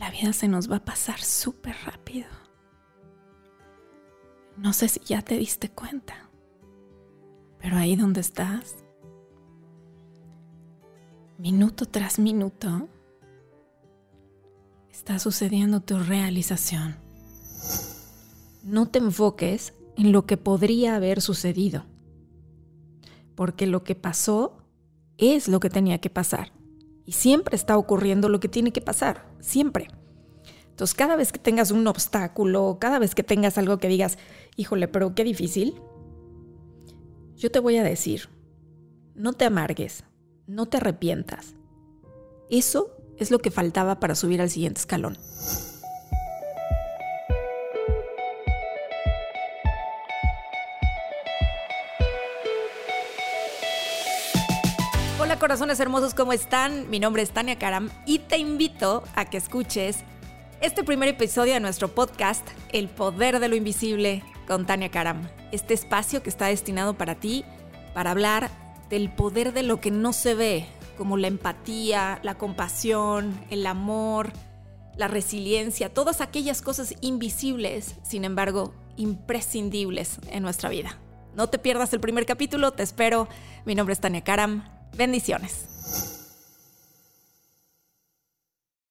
la vida se nos va a pasar súper rápido. No sé si ya te diste cuenta, pero ahí donde estás, minuto tras minuto, está sucediendo tu realización. No te enfoques en lo que podría haber sucedido, porque lo que pasó es lo que tenía que pasar. Y siempre está ocurriendo lo que tiene que pasar, siempre. Entonces, cada vez que tengas un obstáculo, cada vez que tengas algo que digas, híjole, pero qué difícil, yo te voy a decir, no te amargues, no te arrepientas. Eso es lo que faltaba para subir al siguiente escalón. Hola corazones hermosos, ¿cómo están? Mi nombre es Tania Karam y te invito a que escuches este primer episodio de nuestro podcast, El Poder de lo Invisible, con Tania Karam. Este espacio que está destinado para ti, para hablar del poder de lo que no se ve, como la empatía, la compasión, el amor, la resiliencia, todas aquellas cosas invisibles, sin embargo, imprescindibles en nuestra vida. No te pierdas el primer capítulo, te espero. Mi nombre es Tania Karam. Bendiciones.